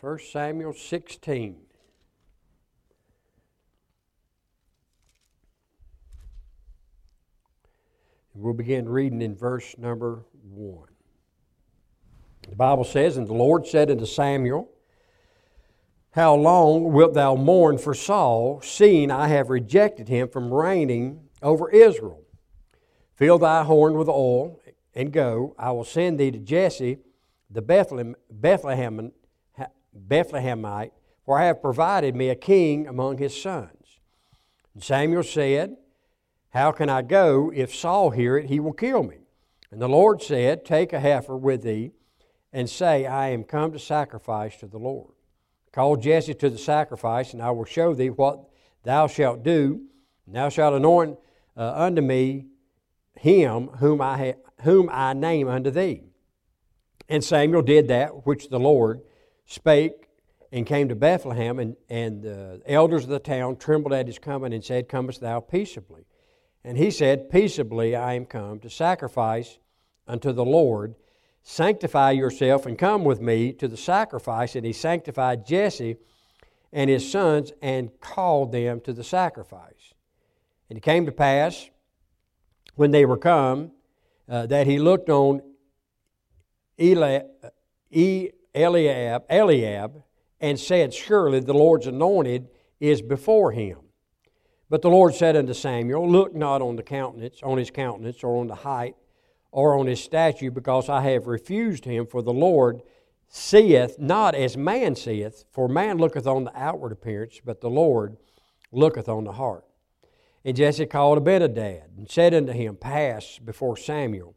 1 Samuel 16. We'll begin reading in verse number 1. The Bible says, And the Lord said unto Samuel, How long wilt thou mourn for Saul, seeing I have rejected him from reigning over Israel? Fill thy horn with oil, and go. I will send thee to Jesse the Bethlehem, Bethlehem, Bethlehemite, for I have provided me a king among his sons. And Samuel said, How can I go? If Saul hear it, he will kill me. And the Lord said, Take a heifer with thee, and say, I am come to sacrifice to the Lord. Call Jesse to the sacrifice, and I will show thee what thou shalt do. And thou shalt anoint uh, unto me him whom I, ha- whom I name unto thee. And Samuel did that which the Lord spake and came to Bethlehem, and, and the elders of the town trembled at his coming and said, Comest thou peaceably? And he said, Peaceably I am come to sacrifice unto the Lord. Sanctify yourself and come with me to the sacrifice. And he sanctified Jesse and his sons and called them to the sacrifice. And it came to pass, when they were come, uh, that he looked on Eliab, Eliab and said, Surely the Lord's anointed is before him. But the Lord said unto Samuel, Look not on the countenance, on his countenance, or on the height, or on his statue, because I have refused him. For the Lord seeth not as man seeth, for man looketh on the outward appearance, but the Lord looketh on the heart. And Jesse called Abinadab and said unto him, Pass before Samuel.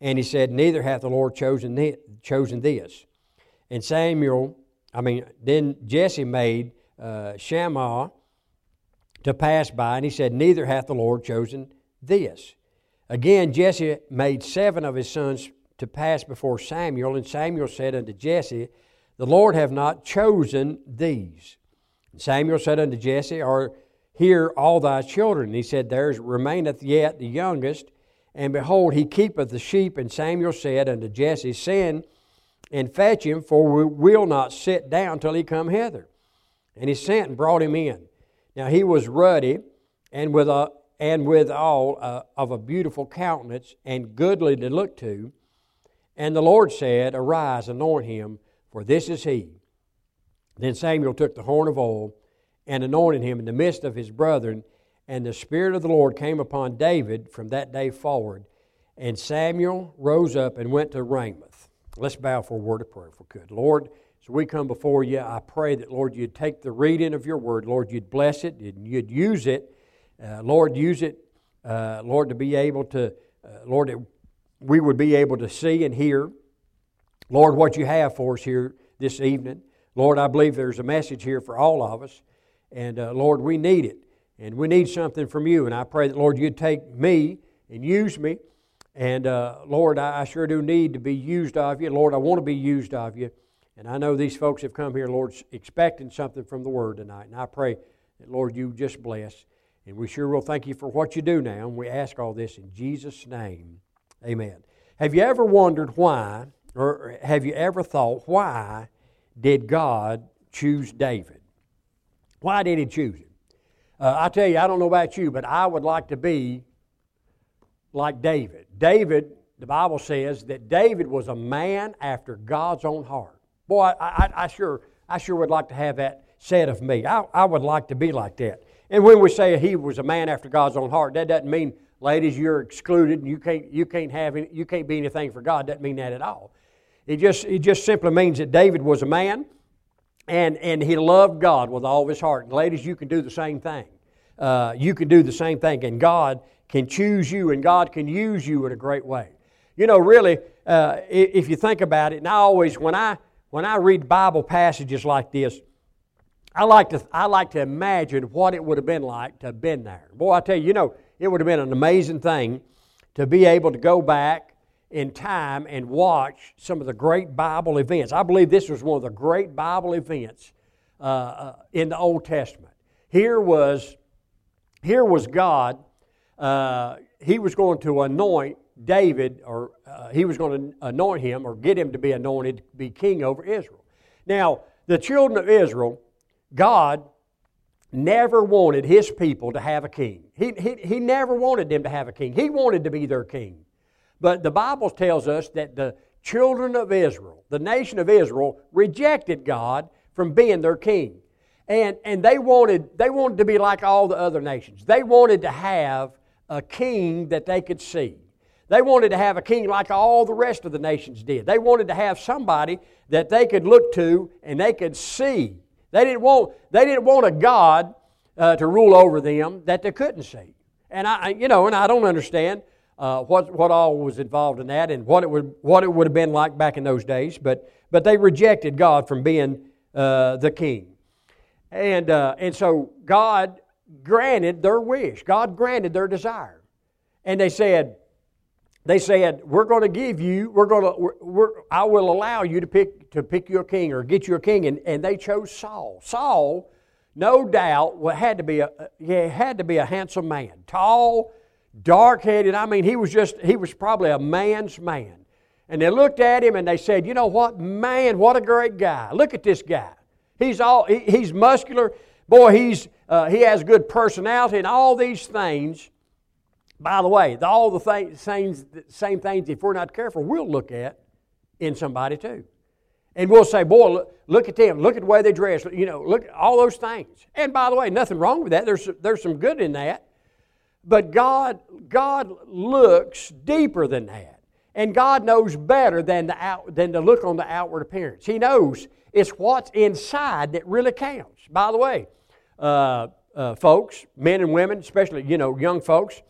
And he said, Neither hath the Lord chosen, chosen this. And Samuel, I mean, then Jesse made uh, Shammah to pass by, and he said, Neither hath the Lord chosen this. Again, Jesse made seven of his sons to pass before Samuel, and Samuel said unto Jesse, The Lord have not chosen these. And Samuel said unto Jesse, Are here all thy children? And he said, There remaineth yet the youngest and behold, he keepeth the sheep. And Samuel said unto Jesse, Send and fetch him, for we will not sit down till he come hither. And he sent and brought him in. Now he was ruddy and with a and withal uh, of a beautiful countenance and goodly to look to. And the Lord said, Arise, anoint him, for this is he. Then Samuel took the horn of oil and anointed him in the midst of his brethren. And the Spirit of the Lord came upon David from that day forward. And Samuel rose up and went to Ramoth. Let's bow for a word of prayer if we could. Lord, as we come before you, I pray that, Lord, you'd take the reading of your word. Lord, you'd bless it, and you'd use it. Uh, Lord, use it, uh, Lord, to be able to, uh, Lord, it, we would be able to see and hear, Lord, what you have for us here this evening. Lord, I believe there's a message here for all of us. And uh, Lord, we need it. And we need something from you. And I pray that, Lord, you'd take me and use me. And uh, Lord, I, I sure do need to be used of you. Lord, I want to be used of you. And I know these folks have come here, Lord, expecting something from the Word tonight. And I pray that, Lord, you just bless. And we sure will thank you for what you do now. And we ask all this in Jesus' name. Amen. Have you ever wondered why, or have you ever thought, why did God choose David? Why did he choose him? Uh, I tell you, I don't know about you, but I would like to be like David. David, the Bible says that David was a man after God's own heart. Boy, I, I, I sure, I sure would like to have that said of me. I, I would like to be like that. And when we say he was a man after God's own heart, that doesn't mean, ladies, you're excluded and you can't, you can't have any, you can't be anything for God. Doesn't mean that at all. It just, it just simply means that David was a man and, and he loved God with all of his heart. And ladies, you can do the same thing. Uh, you can do the same thing, and God can choose you, and God can use you in a great way. You know, really, uh, if you think about it, and I always, when I when I read Bible passages like this, I like to I like to imagine what it would have been like to have been there. Boy, I tell you, you know, it would have been an amazing thing to be able to go back in time and watch some of the great Bible events. I believe this was one of the great Bible events uh, uh, in the Old Testament. Here was, here was God. Uh, he was going to anoint David, or uh, he was going to anoint him or get him to be anointed to be king over Israel. Now, the children of Israel, God never wanted his people to have a king. He, he, he never wanted them to have a king. He wanted to be their king. But the Bible tells us that the children of Israel, the nation of Israel, rejected God from being their king. And, and they, wanted, they wanted to be like all the other nations. They wanted to have a king that they could see. They wanted to have a king like all the rest of the nations did. They wanted to have somebody that they could look to and they could see. They didn't want, they didn't want a God uh, to rule over them that they couldn't see. And I, you know, and I don't understand uh, what, what all was involved in that and what it would, what it would have been like back in those days. But, but they rejected God from being uh, the king. And, uh, and so God granted their wish. God granted their desire. And they said, they said, "We're going to give you. We're going to. We're, we're, I will allow you to pick to pick your king or get your king." And, and they chose Saul. Saul, no doubt, had to be a he had to be a handsome man, tall, dark-headed. I mean, he was just he was probably a man's man. And they looked at him and they said, "You know what, man? What a great guy! Look at this guy. He's all he, he's muscular. Boy, he's uh, he has good personality and all these things." By the way, all the th- same, same things, if we're not careful, we'll look at in somebody too. And we'll say, boy, look, look, at them. Look at the way they dress. You know, look at all those things. And by the way, nothing wrong with that. There's, there's some good in that. But God, God looks deeper than that. And God knows better than, the out, than to look on the outward appearance. He knows it's what's inside that really counts. By the way, uh, uh, folks, men and women, especially, you know, young folks,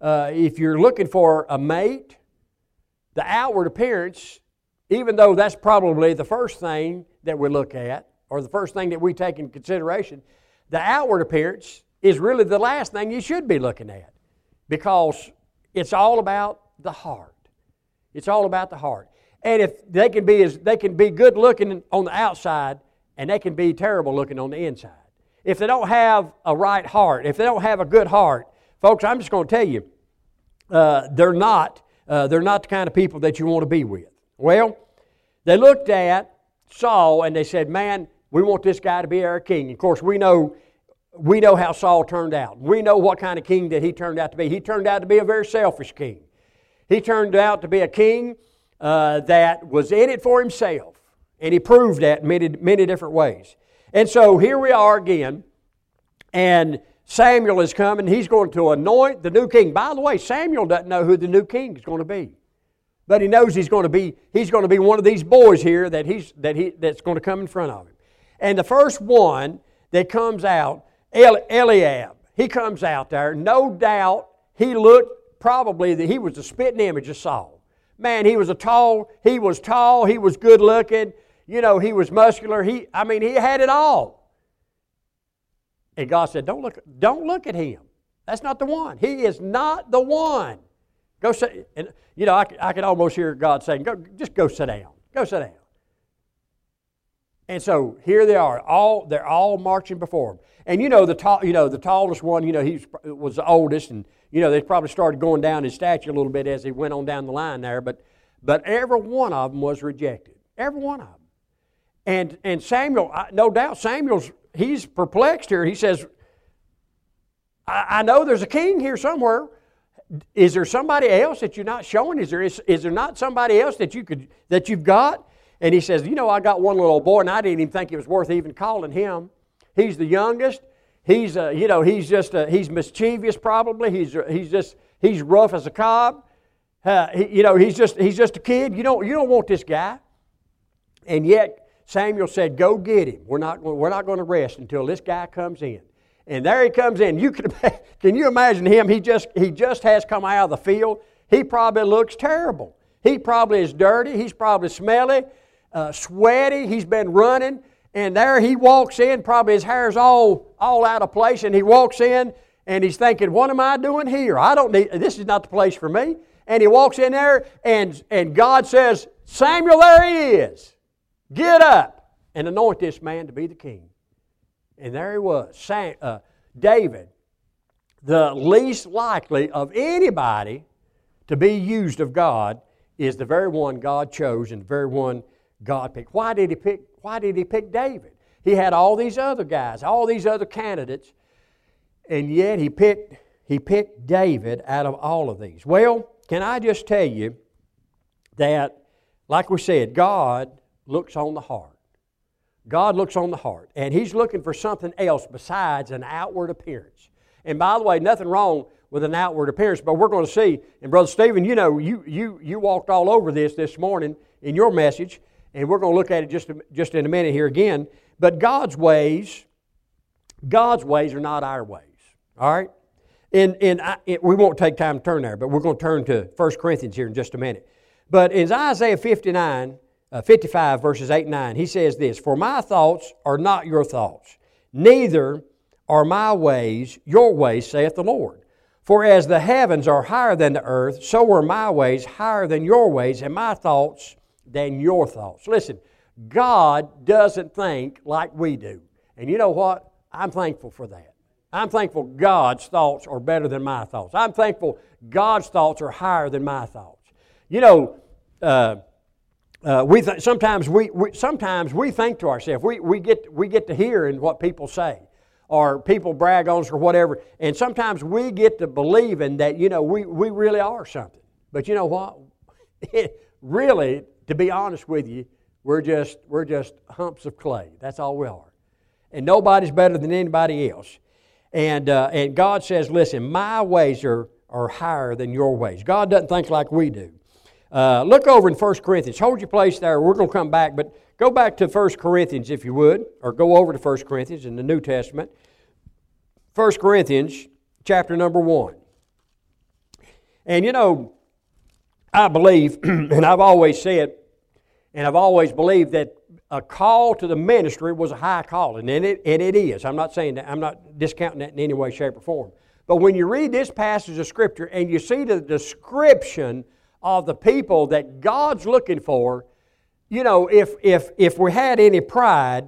uh, if you're looking for a mate, the outward appearance, even though that's probably the first thing that we look at, or the first thing that we take in consideration, the outward appearance is really the last thing you should be looking at because it's all about the heart. It's all about the heart. And if they can be as they can be good looking on the outside and they can be terrible looking on the inside. If they don't have a right heart, if they don't have a good heart, Folks, I'm just going to tell you, uh, they're not uh, they're not the kind of people that you want to be with. Well, they looked at Saul and they said, "Man, we want this guy to be our king." Of course, we know we know how Saul turned out. We know what kind of king that he turned out to be. He turned out to be a very selfish king. He turned out to be a king uh, that was in it for himself, and he proved that many many different ways. And so here we are again, and Samuel is coming. He's going to anoint the new king. By the way, Samuel doesn't know who the new king is going to be. But he knows he's going to be, he's going to be one of these boys here that he's, that he, that's going to come in front of him. And the first one that comes out, Eliab, he comes out there. No doubt he looked probably that he was a spitting image of Saul. Man, he was a tall, he was tall, he was good looking, you know, he was muscular. He, I mean, he had it all. And God said, Don't look, don't look at him. That's not the one. He is not the one. Go sit. And, you know, I, I can almost hear God saying, go, just go sit down. Go sit down. And so here they are, all they're all marching before him. And you know the tall, you know the tallest one, you know he was the oldest, and you know they probably started going down his stature a little bit as he went on down the line there. But but every one of them was rejected, every one of them. And and Samuel, no doubt, Samuel's he's perplexed here. He says, I, I know there's a king here somewhere. Is there somebody else that you're not showing? Is there, is, is there not somebody else that, you could, that you've got? And he says, You know, I got one little boy, and I didn't even think it was worth even calling him. He's the youngest. He's, uh, you know, he's just, uh, he's mischievous probably. He's, uh, he's just, he's rough as a cob. Uh, he, you know, he's just, he's just a kid. You don't, you don't want this guy. And yet, Samuel said, Go get him. We're not, we're not going to rest until this guy comes in. And there he comes in. You can, can you imagine him? He just, he just has come out of the field. He probably looks terrible. He probably is dirty. He's probably smelly, uh, sweaty. He's been running. And there he walks in. Probably his hair's all, all out of place. And he walks in and he's thinking, What am I doing here? I don't need, this is not the place for me. And he walks in there and, and God says, Samuel, there he is. Get up and anoint this man to be the king. And there he was, Sam, uh, David, the least likely of anybody to be used of God, is the very one God chose and the very one God picked. Why did He pick? Why did he pick David? He had all these other guys, all these other candidates, and yet he picked, he picked David out of all of these. Well, can I just tell you that, like we said, God looks on the heart. God looks on the heart, and He's looking for something else besides an outward appearance. And by the way, nothing wrong with an outward appearance, but we're going to see. And Brother Stephen, you know, you you you walked all over this this morning in your message, and we're going to look at it just just in a minute here again. But God's ways, God's ways are not our ways. All right? And, and I, it, we won't take time to turn there, but we're going to turn to 1 Corinthians here in just a minute. But in Isaiah 59, uh, 55, verses 8 and 9, he says this For my thoughts are not your thoughts, neither are my ways your ways, saith the Lord. For as the heavens are higher than the earth, so are my ways higher than your ways, and my thoughts than your thoughts. Listen, God doesn't think like we do. And you know what? I'm thankful for that. I'm thankful God's thoughts are better than my thoughts. I'm thankful God's thoughts are higher than my thoughts. You know, uh, uh, we th- sometimes we, we, sometimes we think to ourselves. We, we get we get to hearing what people say, or people brag on us, or whatever. And sometimes we get to believing that you know we, we really are something. But you know what? It, really, to be honest with you, we're just, we're just humps of clay. That's all we are. And nobody's better than anybody else. And, uh, and God says, listen, my ways are, are higher than your ways. God doesn't think like we do. Uh, look over in 1 Corinthians. Hold your place there. We're going to come back, but go back to 1 Corinthians if you would, or go over to 1 Corinthians in the New Testament. 1 Corinthians chapter number 1. And you know, I believe, and I've always said, and I've always believed that a call to the ministry was a high calling, and it, and it is. I'm not saying that, I'm not discounting that in any way, shape, or form. But when you read this passage of Scripture and you see the description of the people that God's looking for, you know, if, if, if we had any pride,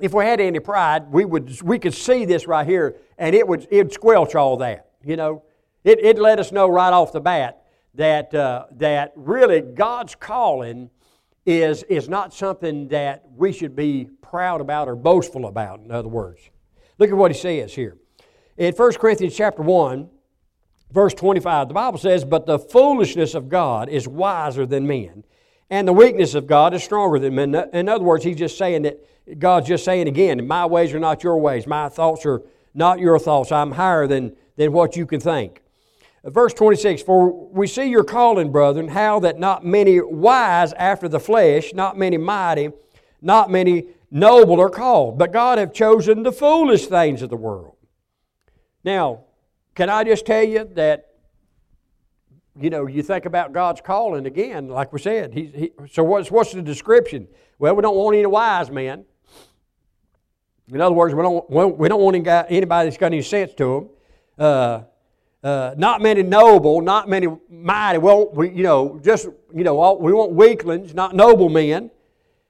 if we had any pride, we, would, we could see this right here and it would it'd squelch all that, you know. It, it'd let us know right off the bat that, uh, that really God's calling is, is not something that we should be proud about or boastful about, in other words. Look at what he says here. In 1 Corinthians chapter 1, verse 25, the Bible says, But the foolishness of God is wiser than men, and the weakness of God is stronger than men. In other words, he's just saying that God's just saying again, My ways are not your ways, my thoughts are not your thoughts. I'm higher than, than what you can think. Verse 26 For we see your calling, brethren, how that not many wise after the flesh, not many mighty, not many noble are called, but God have chosen the foolish things of the world. Now, can I just tell you that, you know, you think about God's calling again, like we said. He, he, so, what's, what's the description? Well, we don't want any wise men. In other words, we don't, we don't want anybody that's got any sense to them. Uh, uh, not many noble, not many mighty. Well, we, you know, just you know, all, we want weaklings, not noble men.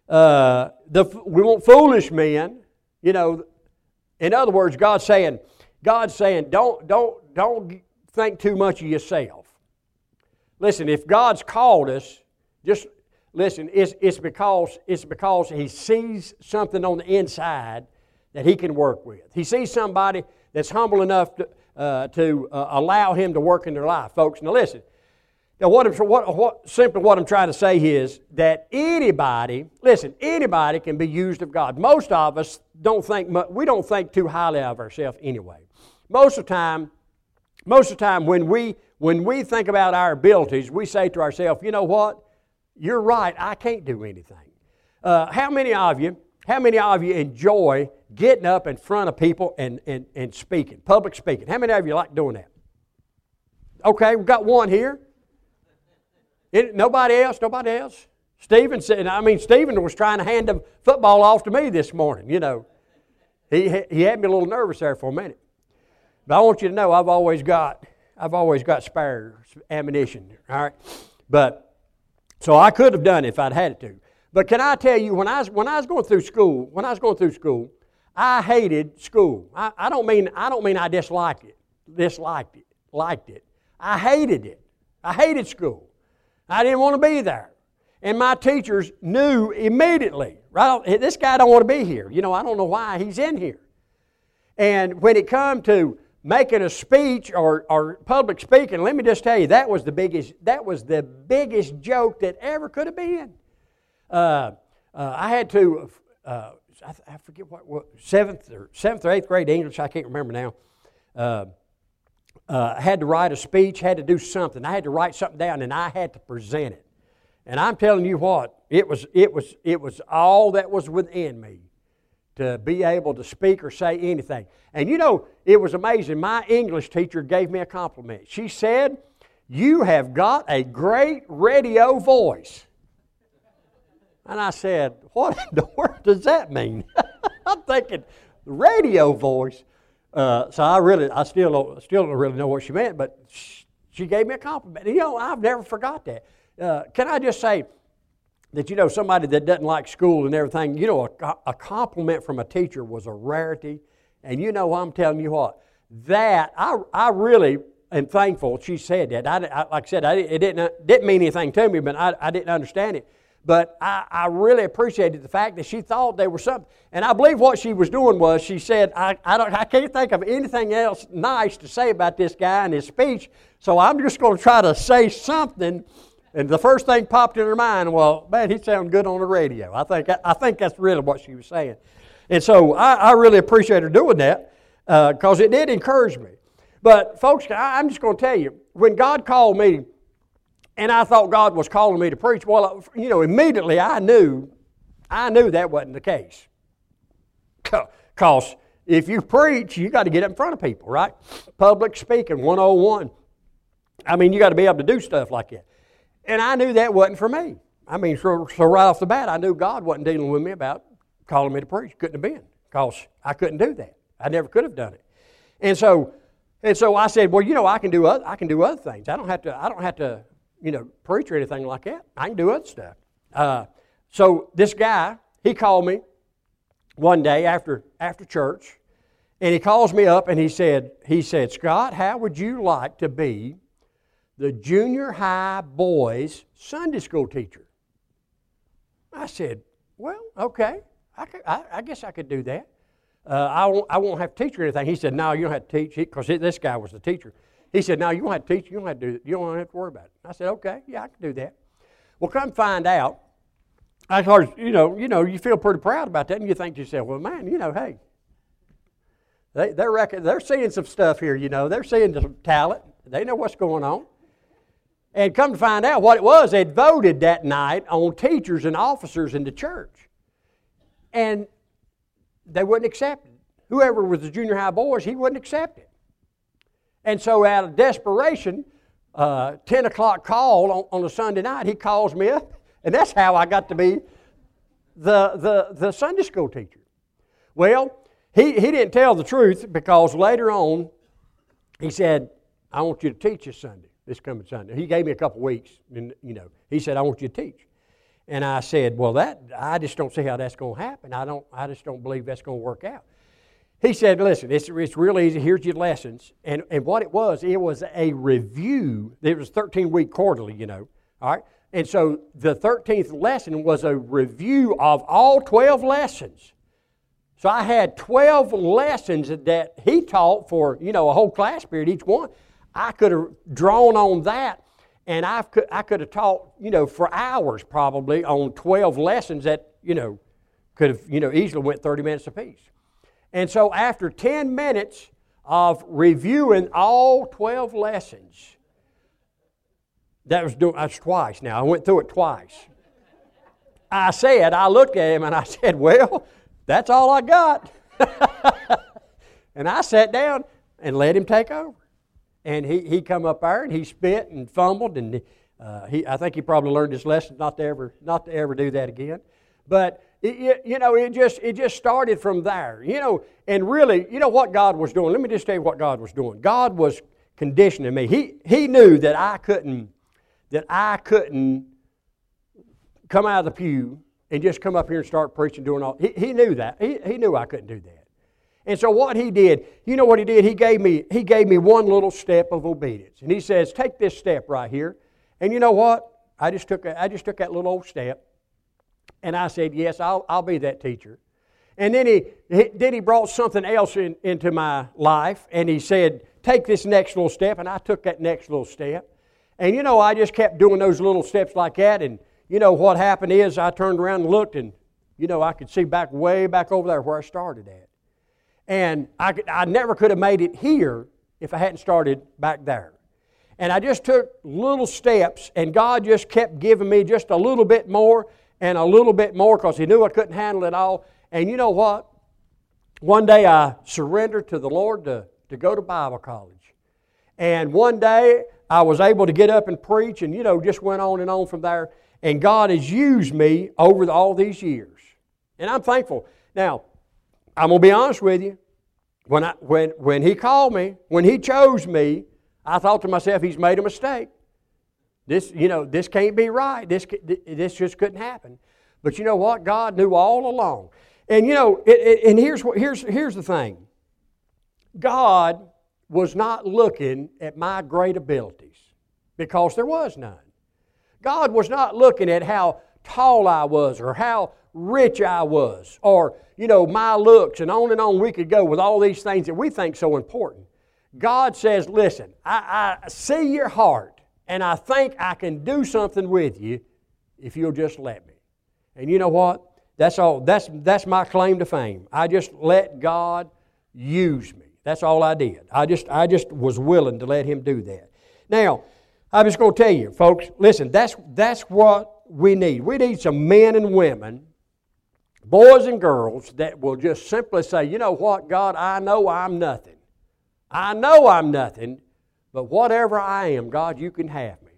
Uh, the, we want foolish men. You know, in other words, God's saying, God's saying, don't don't don't think too much of yourself. Listen, if God's called us, just listen. It's, it's because it's because He sees something on the inside that He can work with. He sees somebody that's humble enough to uh, to uh, allow Him to work in their life, folks. Now, listen. Now, what, what, what, simply what I'm trying to say is that anybody, listen, anybody can be used of God. Most of us don't think, we don't think too highly of ourselves anyway. Most of the time, most of the time when we, when we think about our abilities, we say to ourselves, you know what? You're right, I can't do anything. Uh, how many of you, how many of you enjoy getting up in front of people and, and, and speaking, public speaking. How many of you like doing that? Okay, we've got one here. It, nobody else? Nobody else? Stephen said, I mean, Stephen was trying to hand the football off to me this morning, you know. He, he had me a little nervous there for a minute. But I want you to know I've always got, I've always got spare ammunition, all right? But, so I could have done it if I'd had it to. But can I tell you, when I was, when I was going through school, when I was going through school, I hated school. I, I, don't mean I don't mean I disliked it, disliked it, liked it. I hated it. I hated school. I didn't want to be there. And my teachers knew immediately, right? This guy don't want to be here. You know, I don't know why he's in here. And when it come to making a speech or, or public speaking, let me just tell you, that was the biggest, that was the biggest joke that ever could have been. Uh, uh, I had to, uh, I, I, forget what, what, seventh or seventh or eighth grade English, I can't remember now. Uh, uh, had to write a speech, had to do something. I had to write something down, and I had to present it. And I'm telling you what, it was, it was, it was all that was within me to be able to speak or say anything. And you know, it was amazing. My English teacher gave me a compliment. She said, You have got a great radio voice. And I said, What in the world does that mean? I'm thinking, radio voice. Uh, so I really, I still don't, still don't really know what she meant, but she gave me a compliment. You know, I've never forgot that. Uh, can I just say, that you know somebody that doesn't like school and everything, you know, a, a compliment from a teacher was a rarity. And you know, I'm telling you what, that I, I really am thankful she said that. I, I like I said, I, it didn't, didn't mean anything to me, but I, I didn't understand it. But I, I really appreciated the fact that she thought there was something. And I believe what she was doing was she said, I, I, don't, I can't think of anything else nice to say about this guy and his speech, so I'm just going to try to say something and the first thing popped in her mind, well, man, he sounded good on the radio. I think, I think that's really what she was saying. And so I, I really appreciate her doing that because uh, it did encourage me. But, folks, I, I'm just going to tell you, when God called me, and I thought God was calling me to preach, well, uh, you know, immediately I knew, I knew that wasn't the case. Because if you preach, you got to get up in front of people, right? Public speaking 101. I mean, you got to be able to do stuff like that. And I knew that wasn't for me. I mean, so, so right off the bat, I knew God wasn't dealing with me about calling me to preach. Couldn't have been, because I couldn't do that. I never could have done it. And so, and so I said, well, you know, I can do other, I can do other things. I don't have to. I don't have to, you know, preach or anything like that. I can do other stuff. Uh, so this guy, he called me one day after after church, and he calls me up and he said, he said, Scott, how would you like to be the junior high boys Sunday school teacher. I said, Well, okay, I, could, I, I guess I could do that. Uh, I, won't, I won't have to teach or anything. He said, No, you don't have to teach, because this guy was the teacher. He said, No, you don't have to teach, you don't have to, do, you don't have to worry about it. I said, Okay, yeah, I can do that. Well, come find out. I thought, you know, you know, you feel pretty proud about that, and you think to yourself, well, man, you know, hey, they, they're, reckon, they're seeing some stuff here, you know, they're seeing some talent, they know what's going on. And come to find out what it was, they'd voted that night on teachers and officers in the church. And they wouldn't accept it. Whoever was the junior high boys, he wouldn't accept it. And so, out of desperation, uh, 10 o'clock call on, on a Sunday night, he calls me up, and that's how I got to be the, the, the Sunday school teacher. Well, he, he didn't tell the truth because later on, he said, I want you to teach this Sunday this coming Sunday. He gave me a couple weeks, and you know, he said, "I want you to teach." And I said, "Well, that I just don't see how that's going to happen. I don't. I just don't believe that's going to work out." He said, "Listen, it's it's real easy. Here's your lessons." And and what it was, it was a review. It was 13 week quarterly, you know. All right. And so the 13th lesson was a review of all 12 lessons. So I had 12 lessons that he taught for, you know, a whole class period, each one. I could have drawn on that and I could, I could have taught, you know, for hours probably on 12 lessons that, you know, could have, you know, easily went 30 minutes apiece. And so after 10 minutes of reviewing all 12 lessons, that was, doing, twice now. I went through it twice. I said, I looked at him and I said, well, that's all I got. and I sat down and let him take over and he, he come up there and he spit and fumbled and uh, he, I think he probably learned his lesson not to ever not to ever do that again. But it, it, you know, it just it just started from there. You know, and really, you know what God was doing. Let me just tell you what God was doing. God was conditioning me. He He knew that I couldn't that I couldn't come out of the pew and just come up here and start preaching, doing all. He, he knew that. He, he knew I couldn't do that. And so what he did, you know what he did? He gave me he gave me one little step of obedience. And he says, "Take this step right here." And you know what? I just took, a, I just took that little old step, and I said, Yes, I'll, I'll be that teacher. And then he, he, then he brought something else in, into my life, and he said, Take this next little step, and I took that next little step. And you know, I just kept doing those little steps like that, and you know, what happened is I turned around and looked, and you know, I could see back way back over there where I started at. And I, could, I never could have made it here if I hadn't started back there. And I just took little steps, and God just kept giving me just a little bit more and a little bit more because He knew I couldn't handle it all. And you know what? One day I surrendered to the Lord to, to go to Bible college. And one day I was able to get up and preach, and you know, just went on and on from there. And God has used me over all these years. And I'm thankful. Now, I'm going to be honest with you. When, I, when, when He called me, when He chose me, I thought to myself, He's made a mistake. This, you know, this can't be right. This, this just couldn't happen. But you know what? God knew all along. And you know, it, it, and here's, what, here's, here's the thing God was not looking at my great abilities because there was none. God was not looking at how tall I was or how rich I was or, you know, my looks and on and on we could go with all these things that we think so important. God says, listen, I, I see your heart and I think I can do something with you if you'll just let me. And you know what? That's all. That's, that's my claim to fame. I just let God use me. That's all I did. I just, I just was willing to let Him do that. Now, I'm just going to tell you, folks, listen, that's, that's what we need. We need some men and women boys and girls that will just simply say, you know what, God, I know I'm nothing. I know I'm nothing, but whatever I am, God, you can have me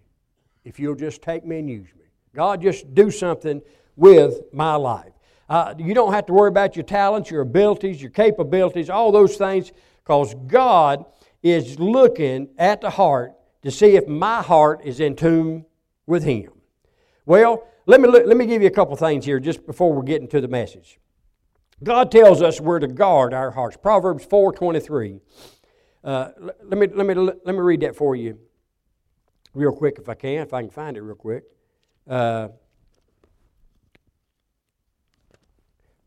if you'll just take me and use me. God, just do something with my life. Uh, you don't have to worry about your talents, your abilities, your capabilities, all those things, because God is looking at the heart to see if my heart is in tune with Him. Well, let me, let me give you a couple things here just before we get into the message. God tells us we're to guard our hearts. Proverbs 4.23. Uh, let, me, let, me, let me read that for you real quick if I can, if I can find it real quick. Uh,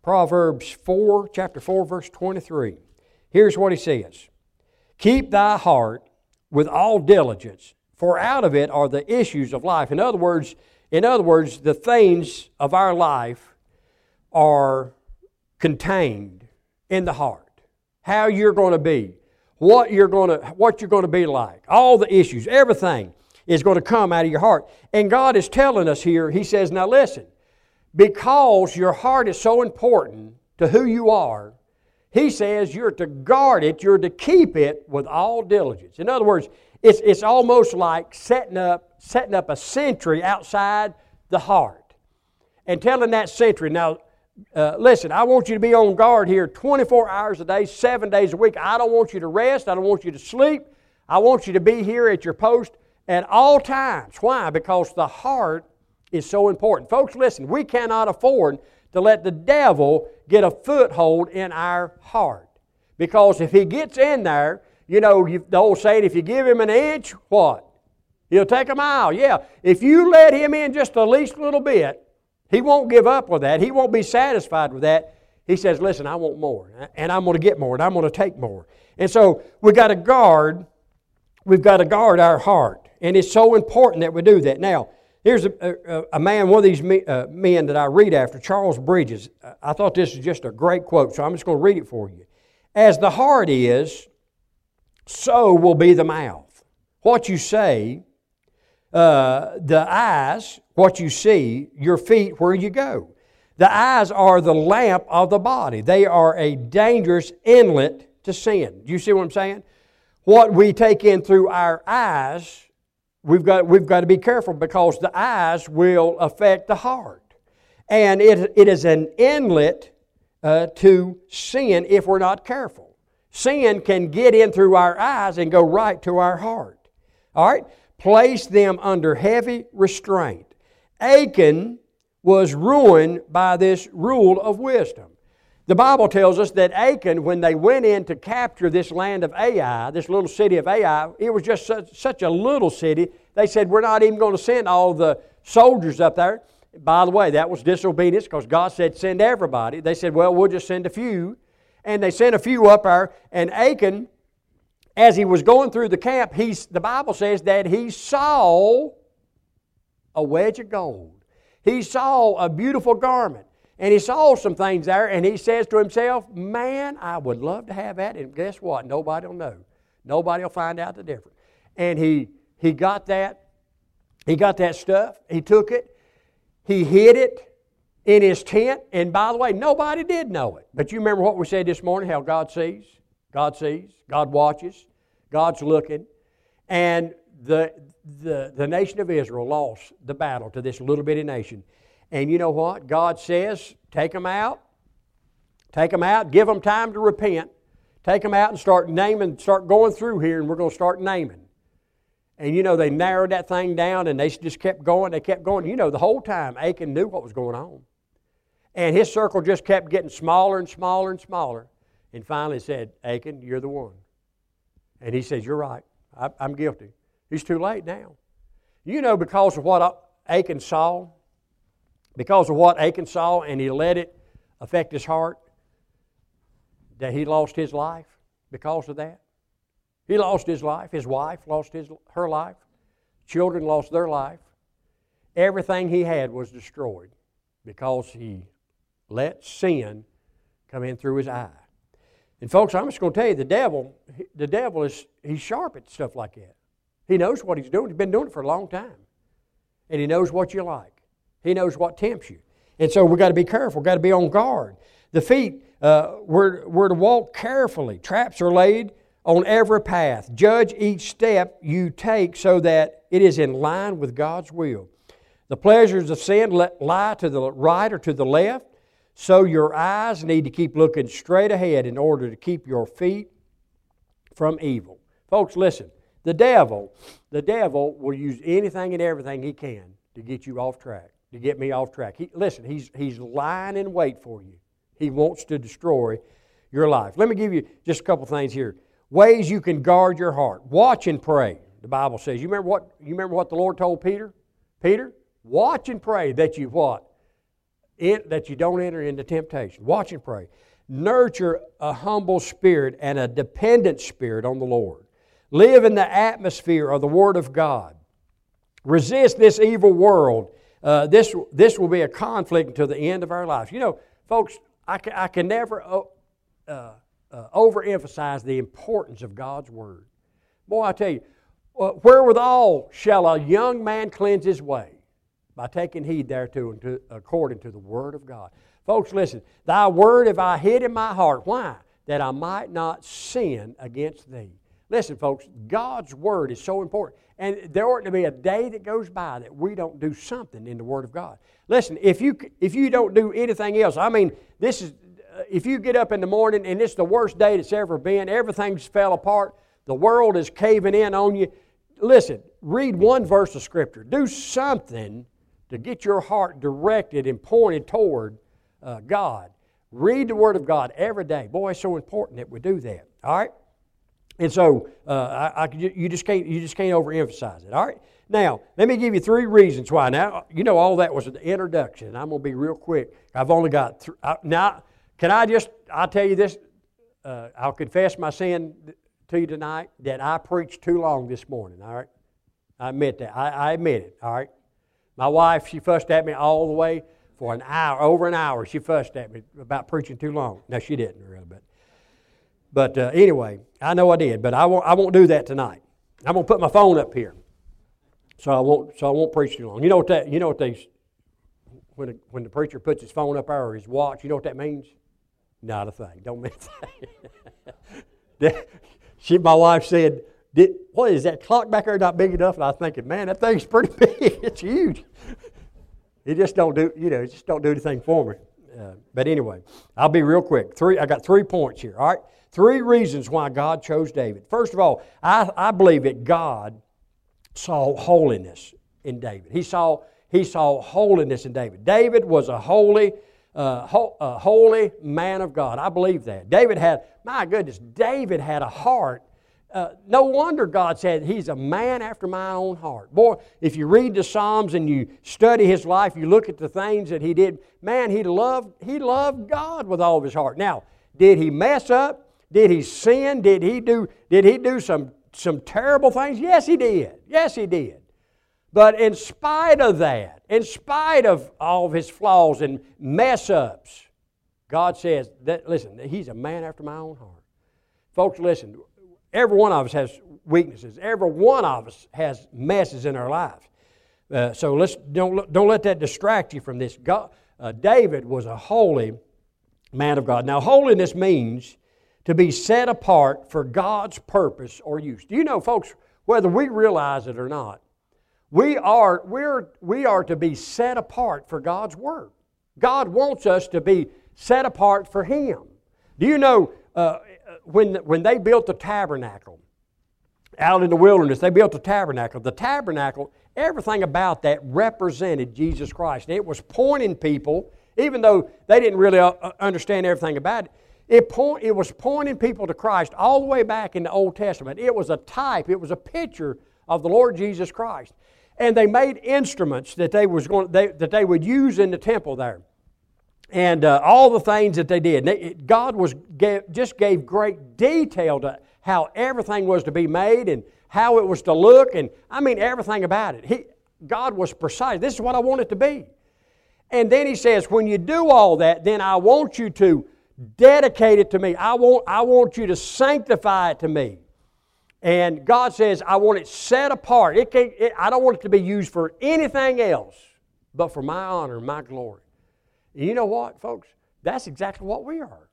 Proverbs 4, chapter 4, verse 23. Here's what he says Keep thy heart with all diligence, for out of it are the issues of life. In other words, in other words, the things of our life are contained in the heart. How you're going to be, what you're going to, what you're going to be like, all the issues, everything is going to come out of your heart. And God is telling us here, He says, now listen, because your heart is so important to who you are, He says you're to guard it, you're to keep it with all diligence. In other words, it's, it's almost like setting up setting up a sentry outside the heart and telling that sentry, now, uh, listen, I want you to be on guard here 24 hours a day, seven days a week. I don't want you to rest. I don't want you to sleep. I want you to be here at your post at all times. Why? Because the heart is so important. Folks, listen, we cannot afford to let the devil get a foothold in our heart. Because if he gets in there, you know, the old saying, if you give him an inch, what? He'll take a mile. Yeah. If you let him in just the least little bit, he won't give up with that. He won't be satisfied with that. He says, Listen, I want more, and I'm going to get more, and I'm going to take more. And so we've got to guard, we've got to guard our heart. And it's so important that we do that. Now, here's a, a, a man, one of these me, uh, men that I read after, Charles Bridges. I thought this is just a great quote, so I'm just going to read it for you. As the heart is, so will be the mouth. What you say uh, the eyes, what you see, your feet, where you go. The eyes are the lamp of the body. They are a dangerous inlet to sin. You see what I'm saying? What we take in through our eyes, we've got, we've got to be careful because the eyes will affect the heart. And it, it is an inlet uh, to sin if we're not careful. Sin can get in through our eyes and go right to our heart. All right? Placed them under heavy restraint. Achan was ruined by this rule of wisdom. The Bible tells us that Achan, when they went in to capture this land of Ai, this little city of Ai, it was just such, such a little city They said, We're not even going to send all the soldiers up there. By the way, that was disobedience because God said, Send everybody. They said, Well, we'll just send a few. And they sent a few up there. And Achan, as he was going through the camp, he's, the Bible says that he saw a wedge of gold. He saw a beautiful garment. And he saw some things there, and he says to himself, Man, I would love to have that. And guess what? Nobody will know. Nobody will find out the difference. And he, he got that. He got that stuff. He took it. He hid it in his tent. And by the way, nobody did know it. But you remember what we said this morning how God sees? God sees. God watches. God's looking. And the, the, the nation of Israel lost the battle to this little bitty nation. And you know what? God says, take them out. Take them out. Give them time to repent. Take them out and start naming, start going through here, and we're going to start naming. And you know, they narrowed that thing down and they just kept going. They kept going. You know, the whole time, Achan knew what was going on. And his circle just kept getting smaller and smaller and smaller. And finally said, Achan, you're the one. And he says, You're right. I, am guilty. He's too late now. You know, because of what Achan saw, because of what Achan saw and he let it affect his heart, that he lost his life because of that. He lost his life. His wife lost his, her life. Children lost their life. Everything he had was destroyed because he let sin come in through his eye. And folks, I'm just going to tell you, the devil, the devil is he's sharp at stuff like that. He knows what he's doing. He's been doing it for a long time. And he knows what you like. He knows what tempts you. And so we've got to be careful. We've got to be on guard. The feet, uh, we're, we're to walk carefully. Traps are laid on every path. Judge each step you take so that it is in line with God's will. The pleasures of sin lie to the right or to the left, so your eyes need to keep looking straight ahead in order to keep your feet from evil. Folks, listen. The devil, the devil will use anything and everything he can to get you off track to get me off track. He, listen, he's, he's lying in wait for you. He wants to destroy your life. Let me give you just a couple things here. Ways you can guard your heart. Watch and pray. The Bible says. You remember what you remember what the Lord told Peter? Peter, watch and pray that you what? It, that you don't enter into temptation. Watch and pray. Nurture a humble spirit and a dependent spirit on the Lord. Live in the atmosphere of the Word of God. Resist this evil world uh, this, this will be a conflict until the end of our lives. You know, folks, I can, I can never uh, uh, overemphasize the importance of God's Word. Boy, I tell you, uh, wherewithal shall a young man cleanse his way? By taking heed thereto according to the Word of God. Folks, listen, thy word have I hid in my heart. Why? That I might not sin against thee. Listen, folks, God's Word is so important. And there oughtn't to be a day that goes by that we don't do something in the Word of God. Listen, if you, if you don't do anything else, I mean, this is, uh, if you get up in the morning and it's the worst day that's ever been, everything's fell apart, the world is caving in on you, listen, read one verse of Scripture. Do something to get your heart directed and pointed toward uh, God. Read the Word of God every day. Boy, it's so important that we do that. All right? And so uh, I, I, you just can't you just can't overemphasize it. All right. Now let me give you three reasons why. Now you know all that was an introduction. I'm going to be real quick. I've only got th- I, now. Can I just I'll tell you this. Uh, I'll confess my sin to you tonight that I preached too long this morning. All right. I admit that. I, I admit it. All right. My wife she fussed at me all the way for an hour, over an hour. She fussed at me about preaching too long. No, she didn't really, but but uh, anyway, I know I did, but I won't, I won't do that tonight. I'm going to put my phone up here. So I won't, so I won't preach too long. You know what that, you know what they, when, a, when the preacher puts his phone up there or his watch, you know what that means? Not a thing. Don't mean a thing. she, my wife said, did, what is that clock back there not big enough? And I was thinking, man, that thing's pretty big. it's huge. It just don't do, you know, it just don't do anything for me. Uh, but anyway, I'll be real quick. Three, I got three points here. All right. Three reasons why God chose David. First of all, I, I believe that God saw holiness in David. He saw, he saw holiness in David. David was a holy, uh, ho, a holy man of God. I believe that. David had, my goodness, David had a heart uh, no wonder God said he's a man after my own heart. Boy, if you read the Psalms and you study his life, you look at the things that he did, man, he loved, he loved God with all of his heart. Now, did he mess up? Did he sin? Did he do, did he do some, some terrible things? Yes, he did. Yes, he did. But in spite of that, in spite of all of his flaws and mess ups, God says that, listen, he's a man after my own heart. Folks, listen, every one of us has weaknesses. Every one of us has messes in our lives. Uh, so let's don't, don't let that distract you from this. God, uh, David was a holy man of God. Now, holiness means to be set apart for God's purpose or use. Do you know, folks, whether we realize it or not, we are, we're, we are to be set apart for God's work. God wants us to be set apart for Him. Do you know uh, when, when they built the tabernacle out in the wilderness, they built the tabernacle. The tabernacle, everything about that represented Jesus Christ. it was pointing people, even though they didn't really uh, uh, understand everything about it, it, point, it was pointing people to Christ all the way back in the Old Testament. It was a type, it was a picture of the Lord Jesus Christ. And they made instruments that they, was going, they, that they would use in the temple there and uh, all the things that they did. God was gave, just gave great detail to how everything was to be made and how it was to look, and I mean everything about it. He, God was precise. This is what I want it to be. And then he says, when you do all that, then I want you to dedicate it to me. I want, I want you to sanctify it to me. And God says, I want it set apart. It can't, it, I don't want it to be used for anything else but for my honor, my glory. You know what, folks? That's exactly what we are.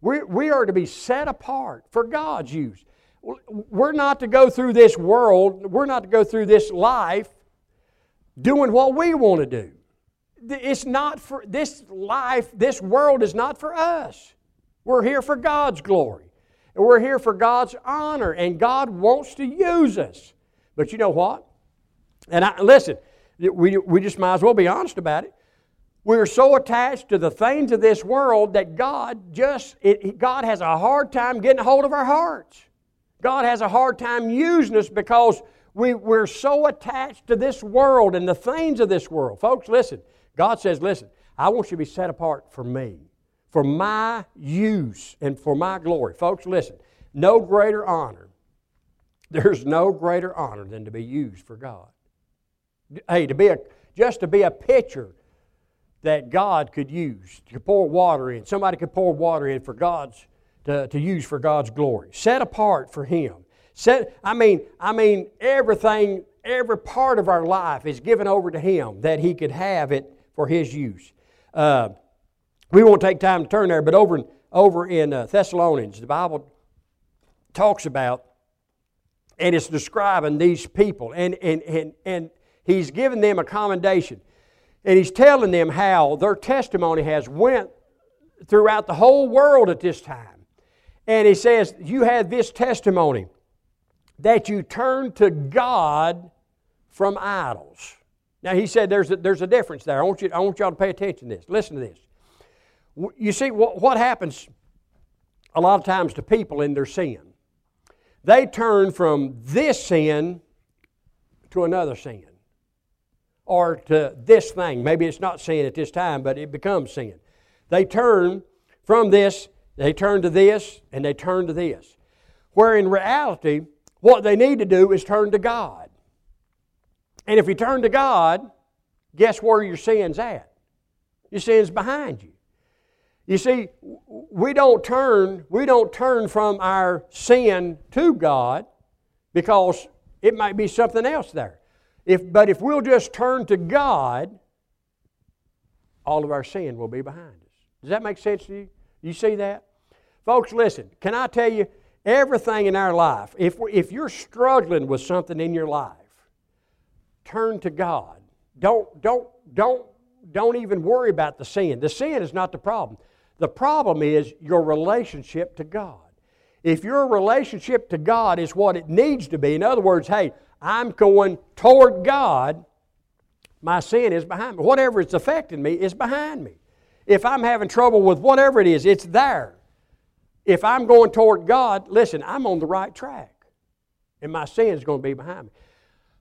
We, we are to be set apart for God's use. We're not to go through this world, we're not to go through this life doing what we want to do. It's not for this life, this world is not for us. We're here for God's glory. And we're here for God's honor, and God wants to use us. But you know what? And I, listen, we, we just might as well be honest about it. We're so attached to the things of this world that God just, it, God has a hard time getting hold of our hearts. God has a hard time using us because we, we're so attached to this world and the things of this world. Folks, listen. God says, listen, I want you to be set apart for me, for my use and for my glory. Folks, listen. No greater honor. There's no greater honor than to be used for God. Hey, to be a, just to be a picture that God could use to pour water in. Somebody could pour water in for God's to, to use for God's glory. Set apart for Him. Set, I mean, I mean, everything, every part of our life is given over to Him that He could have it for His use. Uh, we won't take time to turn there, but over in, over in uh, Thessalonians, the Bible talks about, and it's describing these people, and, and, and, and He's given them a commendation. And he's telling them how their testimony has went throughout the whole world at this time. And he says, You have this testimony that you turn to God from idols. Now he said there's a, there's a difference there. I want, you, I want y'all to pay attention to this. Listen to this. You see, what, what happens a lot of times to people in their sin? They turn from this sin to another sin or to this thing. Maybe it's not sin at this time, but it becomes sin. They turn from this, they turn to this, and they turn to this. Where in reality, what they need to do is turn to God. And if you turn to God, guess where your sin's at? Your sin's behind you. You see, we don't turn, we don't turn from our sin to God because it might be something else there. If, but if we'll just turn to God, all of our sin will be behind us. Does that make sense to you? You see that? Folks, listen, can I tell you, everything in our life, if, if you're struggling with something in your life, turn to God. Don't, don't, don't, don't even worry about the sin. The sin is not the problem. The problem is your relationship to God. If your relationship to God is what it needs to be, in other words, hey, I'm going toward God, my sin is behind me. Whatever it's affecting me is behind me. If I'm having trouble with whatever it is, it's there. if I'm going toward God, listen, I'm on the right track. And my sin is going to be behind me.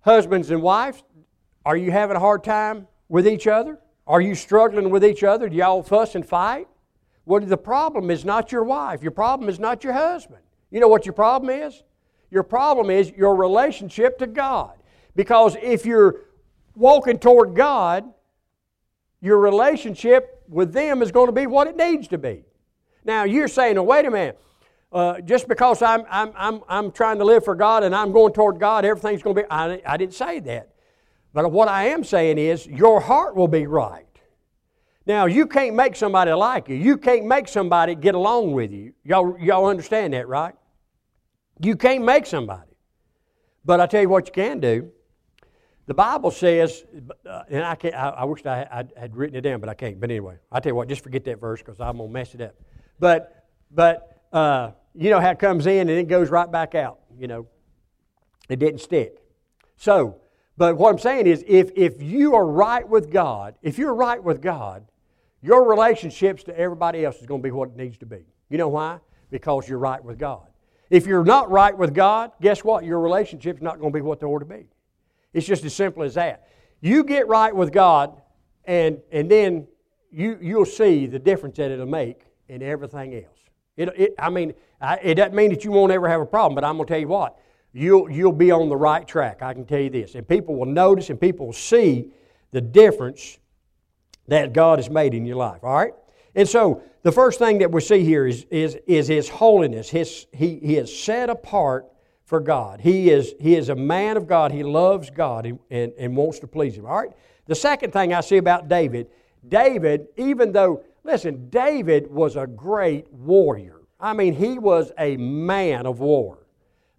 Husbands and wives, are you having a hard time with each other? Are you struggling with each other? Do y'all fuss and fight? Well, the problem is not your wife. Your problem is not your husband. You know what your problem is? Your problem is your relationship to God. Because if you're walking toward God, your relationship with them is going to be what it needs to be. Now, you're saying, oh, wait a minute. Uh, just because I'm, I'm, I'm, I'm trying to live for God and I'm going toward God, everything's going to be. I, I didn't say that. But what I am saying is, your heart will be right. Now, you can't make somebody like you. You can't make somebody get along with you. Y'all, y'all understand that, right? You can't make somebody. But I tell you what you can do. The Bible says, uh, and I, can't, I, I wish I, I, had written it down, but I can't. But anyway, I tell you what, just forget that verse because I'm going to mess it up. But, but uh, you know how it comes in and it goes right back out. You know, it didn't stick. So, but what I'm saying is, if, if you are right with God, if you're right with God, your relationships to everybody else is going to be what it needs to be. You know why? Because you're right with God. If you're not right with God, guess what? Your relationship's not going to be what they ought to be. It's just as simple as that. You get right with God, and, and then you, you'll see the difference that it'll make in everything else. It, it, I mean, I, it doesn't mean that you won't ever have a problem, but I'm going to tell you what. You'll, you'll be on the right track. I can tell you this. And people will notice and people will see the difference that God has made in your life. All right? And so the first thing that we see here is, is, is His holiness. His, he, he is set apart for God. He is, he is a man of God. He loves God and, and, and wants to please Him. All right? The second thing I see about David, David, even though, listen, David was a great warrior. I mean, he was a man of war.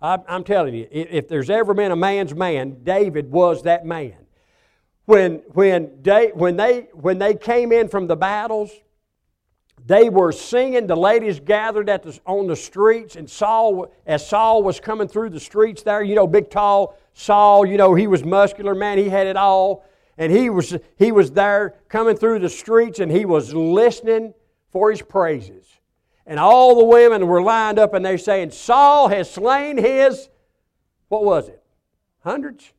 I'm telling you, if there's ever been a man's man, David was that man when, when, they, when, they, when they came in from the battles, they were singing. The ladies gathered at the, on the streets, and Saul, as Saul was coming through the streets there, you know, big, tall Saul, you know, he was muscular, man, he had it all. And he was, he was there coming through the streets, and he was listening for his praises. And all the women were lined up, and they're saying, Saul has slain his, what was it? Hundreds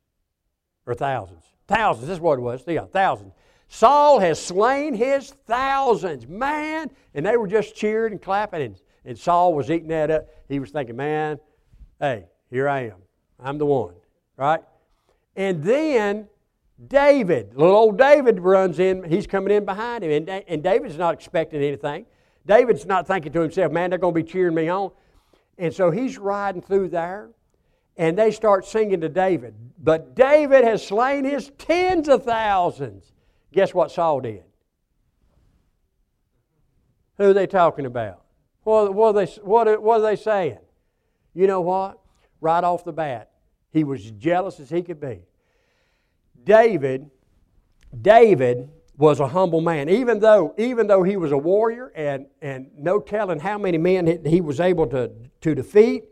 or thousands? Thousands, that's what it was. Yeah, thousands. Saul has slain his thousands. Man. And they were just cheering and clapping, and, and Saul was eating that up. He was thinking, man, hey, here I am. I'm the one. Right? And then David, little old David runs in. He's coming in behind him. And, and David's not expecting anything. David's not thinking to himself, man, they're going to be cheering me on. And so he's riding through there and they start singing to David. But David has slain his tens of thousands. Guess what Saul did? Who are they talking about? What, are they, what, what are they saying? You know what? Right off the bat, he was jealous as he could be. David, David was a humble man. Even though, even though he was a warrior and, and no telling how many men he was able to, to defeat,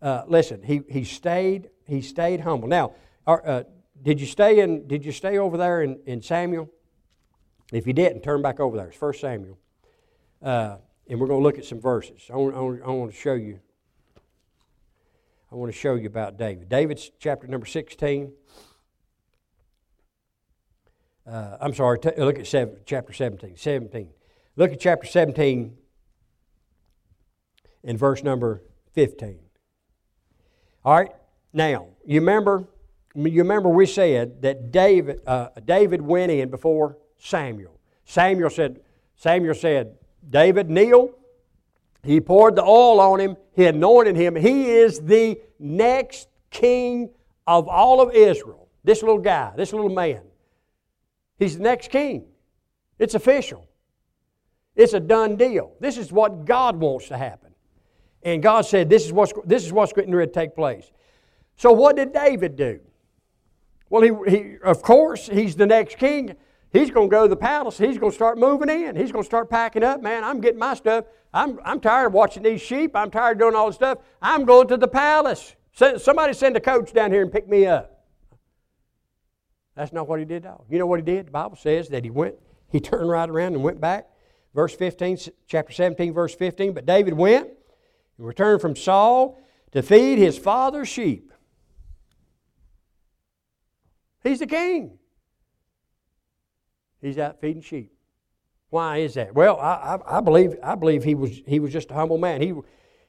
uh, listen, he, he stayed he stayed humble. Now, uh, did you stay in did you stay over there in, in Samuel? If you didn't, turn back over there. It's First Samuel, uh, and we're going to look at some verses. I want, I, want, I want to show you. I want to show you about David. David's chapter number sixteen. Uh, I'm sorry. T- look at seven, chapter 17. 17. Look at chapter 17 and verse number 15. All right. Now, you remember, you remember we said that David, uh, David went in before Samuel. Samuel said, Samuel said, David, kneel. He poured the oil on him. He anointed him. He is the next king of all of Israel. This little guy, this little man. He's the next king. It's official. It's a done deal. This is what God wants to happen. And God said, This is what's, this is what's ready to take place. So, what did David do? Well, he, he, of course, he's the next king. He's going to go to the palace. He's going to start moving in. He's going to start packing up. Man, I'm getting my stuff. I'm, I'm tired of watching these sheep. I'm tired of doing all this stuff. I'm going to the palace. Somebody send a coach down here and pick me up. That's not what he did, though. You know what he did? The Bible says that he went, he turned right around and went back. Verse 15, chapter 17, verse 15. But David went He returned from Saul to feed his father's sheep. He's the king. He's out feeding sheep. Why is that? Well, I, I, I, believe I believe he was he was just a humble man. He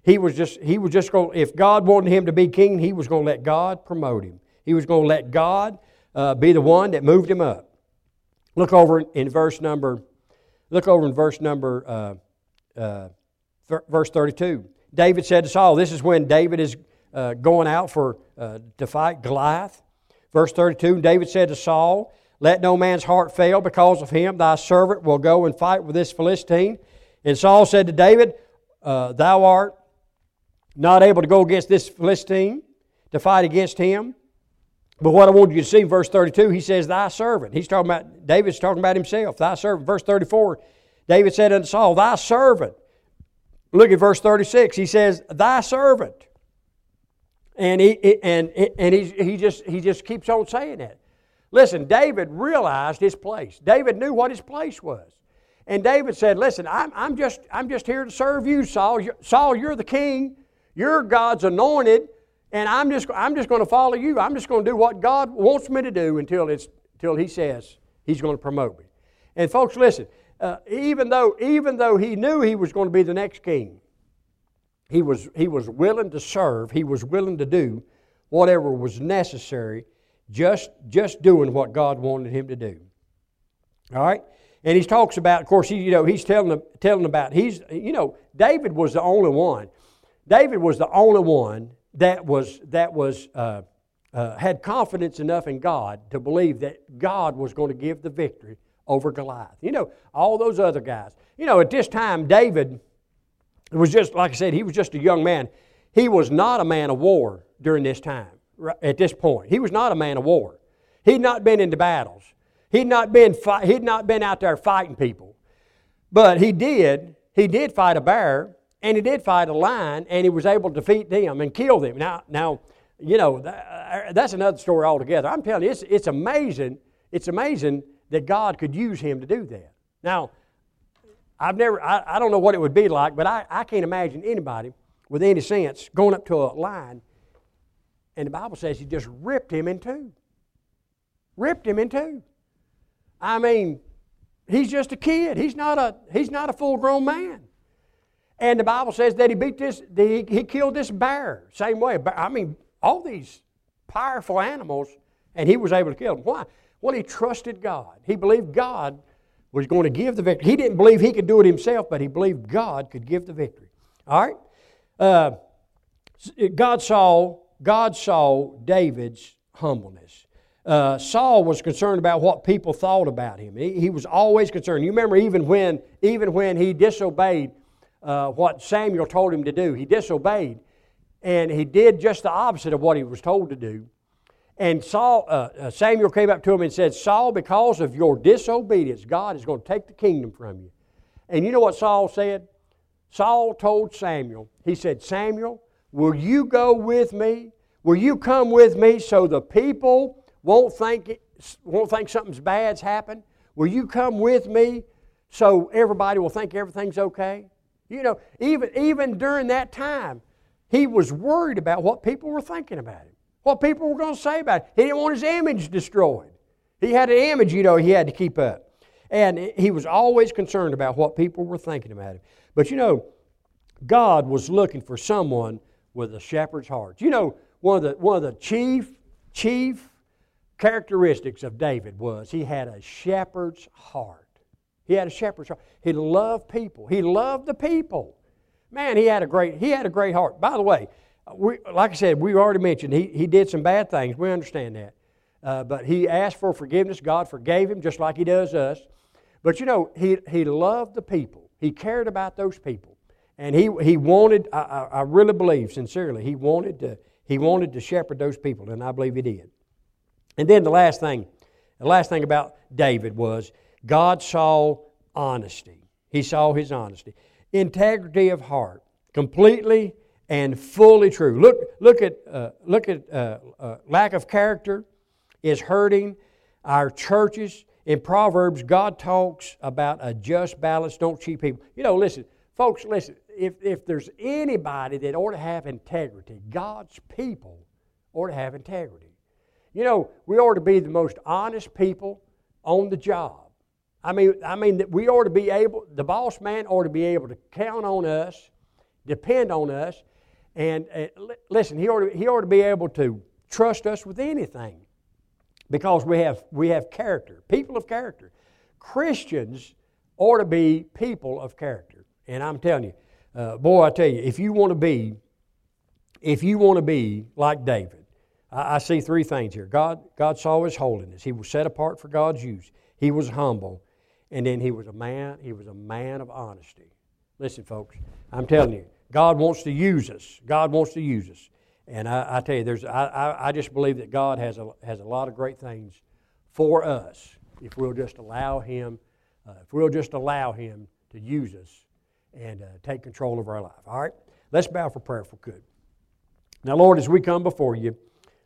he was just he was just going. If God wanted him to be king, he was going to let God promote him. He was going to let God uh, be the one that moved him up. Look over in verse number. Look over in verse number uh, uh, verse thirty-two. David said to Saul, "This is when David is uh, going out for uh, to fight Goliath." Verse thirty-two. David said to Saul. Let no man's heart fail because of him. Thy servant will go and fight with this Philistine. And Saul said to David, uh, Thou art not able to go against this Philistine to fight against him. But what I want you to see in verse 32, he says, Thy servant. He's talking about, David's talking about himself. Thy servant. Verse 34, David said unto Saul, Thy servant. Look at verse 36. He says, Thy servant. And he, and, and he, he, just, he just keeps on saying that. Listen, David realized his place. David knew what his place was. And David said, Listen, I'm, I'm, just, I'm just here to serve you, Saul. You're, Saul, you're the king. You're God's anointed. And I'm just, I'm just going to follow you. I'm just going to do what God wants me to do until, it's, until He says He's going to promote me. And folks, listen, uh, even, though, even though he knew he was going to be the next king, he was, he was willing to serve, he was willing to do whatever was necessary just, just doing what God wanted him to do. All right? And he talks about, of course, he, you know, he's telling, telling about, he's, you know, David was the only one. David was the only one that was, that was, uh, uh, had confidence enough in God to believe that God was going to give the victory over Goliath. You know, all those other guys. You know, at this time, David was just, like I said, he was just a young man. He was not a man of war during this time at this point. He was not a man of war. He'd not been into battles. He'd not been, he'd not been out there fighting people. But he did, he did fight a bear, and he did fight a lion, and he was able to defeat them and kill them. Now, now you know, that, uh, that's another story altogether. I'm telling you, it's, it's amazing, it's amazing that God could use him to do that. Now, I've never, I, I don't know what it would be like, but I, I can't imagine anybody with any sense going up to a lion and the Bible says he just ripped him in two. Ripped him in two. I mean, he's just a kid. He's not a, he's not a full grown man. And the Bible says that he beat this, he, he killed this bear. Same way. I mean, all these powerful animals, and he was able to kill them. Why? Well, he trusted God. He believed God was going to give the victory. He didn't believe he could do it himself, but he believed God could give the victory. All right? Uh, God saw God saw David's humbleness. Uh, Saul was concerned about what people thought about him. He, he, was always concerned. You remember even when, even when he disobeyed uh, what Samuel told him to do, he disobeyed, and he did just the opposite of what he was told to do. And Saul, uh, uh Samuel came up to him and said, Saul, because of your disobedience, God is going to take the kingdom from you. And you know what Saul said? Saul told Samuel, he said, Samuel, Will you go with me? Will you come with me so the people won't think, won't think something's bad's happened? Will you come with me so everybody will think everything's okay? You know, even, even during that time, he was worried about what people were thinking about him, what people were going to say about him. He didn't want his image destroyed. He had an image, you know, he had to keep up. And he was always concerned about what people were thinking about him. But you know, God was looking for someone with a shepherd's heart. You know, one of the, one of the chief, chief characteristics of David was he had a shepherd's heart. He had a shepherd's heart. He loved people. He loved the people. Man, he had a great, he had a great heart. By the way, we, like I said, we already mentioned he, he did some bad things. We understand that. Uh, but he asked for forgiveness. God forgave him just like he does us. But you know, he, he loved the people. He cared about those people. And he, he wanted, I, I really believe sincerely, he wanted, to, he wanted to shepherd those people, and I believe he did. And then the last thing, the last thing about David was God saw honesty. He saw his honesty. Integrity of heart, completely and fully true. Look, look at, uh, look at uh, uh, lack of character is hurting our churches. In Proverbs, God talks about a just balance. Don't cheat people. You know, listen, folks, listen if, if there's anybody that ought to have integrity, God's people ought to have integrity. You know, we ought to be the most honest people on the job. I mean, I mean that we ought to be able, the boss man ought to be able to count on us, depend on us, and uh, listen, he ought, to, he ought to be able to trust us with anything because we have, we have character, people of character. Christians ought to be people of character. And I'm telling you, uh, boy, I tell you, if you want to be, if you want to be like David, I, I see three things here. God, God saw his holiness. He was set apart for God's use. He was humble, and then he was a man. He was a man of honesty. Listen, folks, I'm telling you, God wants to use us. God wants to use us. And I, I tell you, there's, I, I, I, just believe that God has a, has a lot of great things for us if we'll just allow Him, uh, if we'll just allow Him to use us and uh, take control of our life. All right? Let's bow for prayer we could. Now, Lord, as we come before you,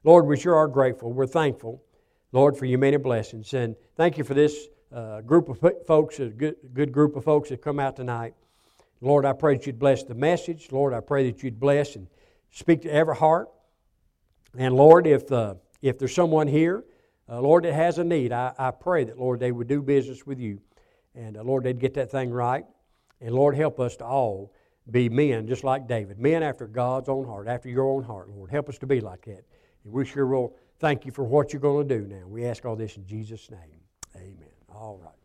Lord, we sure are grateful. We're thankful, Lord, for your many blessings. And thank you for this uh, group of folks, a good, good group of folks that come out tonight. Lord, I pray that you'd bless the message. Lord, I pray that you'd bless and speak to every heart. And Lord, if, uh, if there's someone here, uh, Lord, that has a need, I, I pray that, Lord, they would do business with you. And uh, Lord, they'd get that thing right. And Lord, help us to all be men just like David, men after God's own heart, after your own heart, Lord. Help us to be like that. And we sure will thank you for what you're going to do now. We ask all this in Jesus' name. Amen. All right.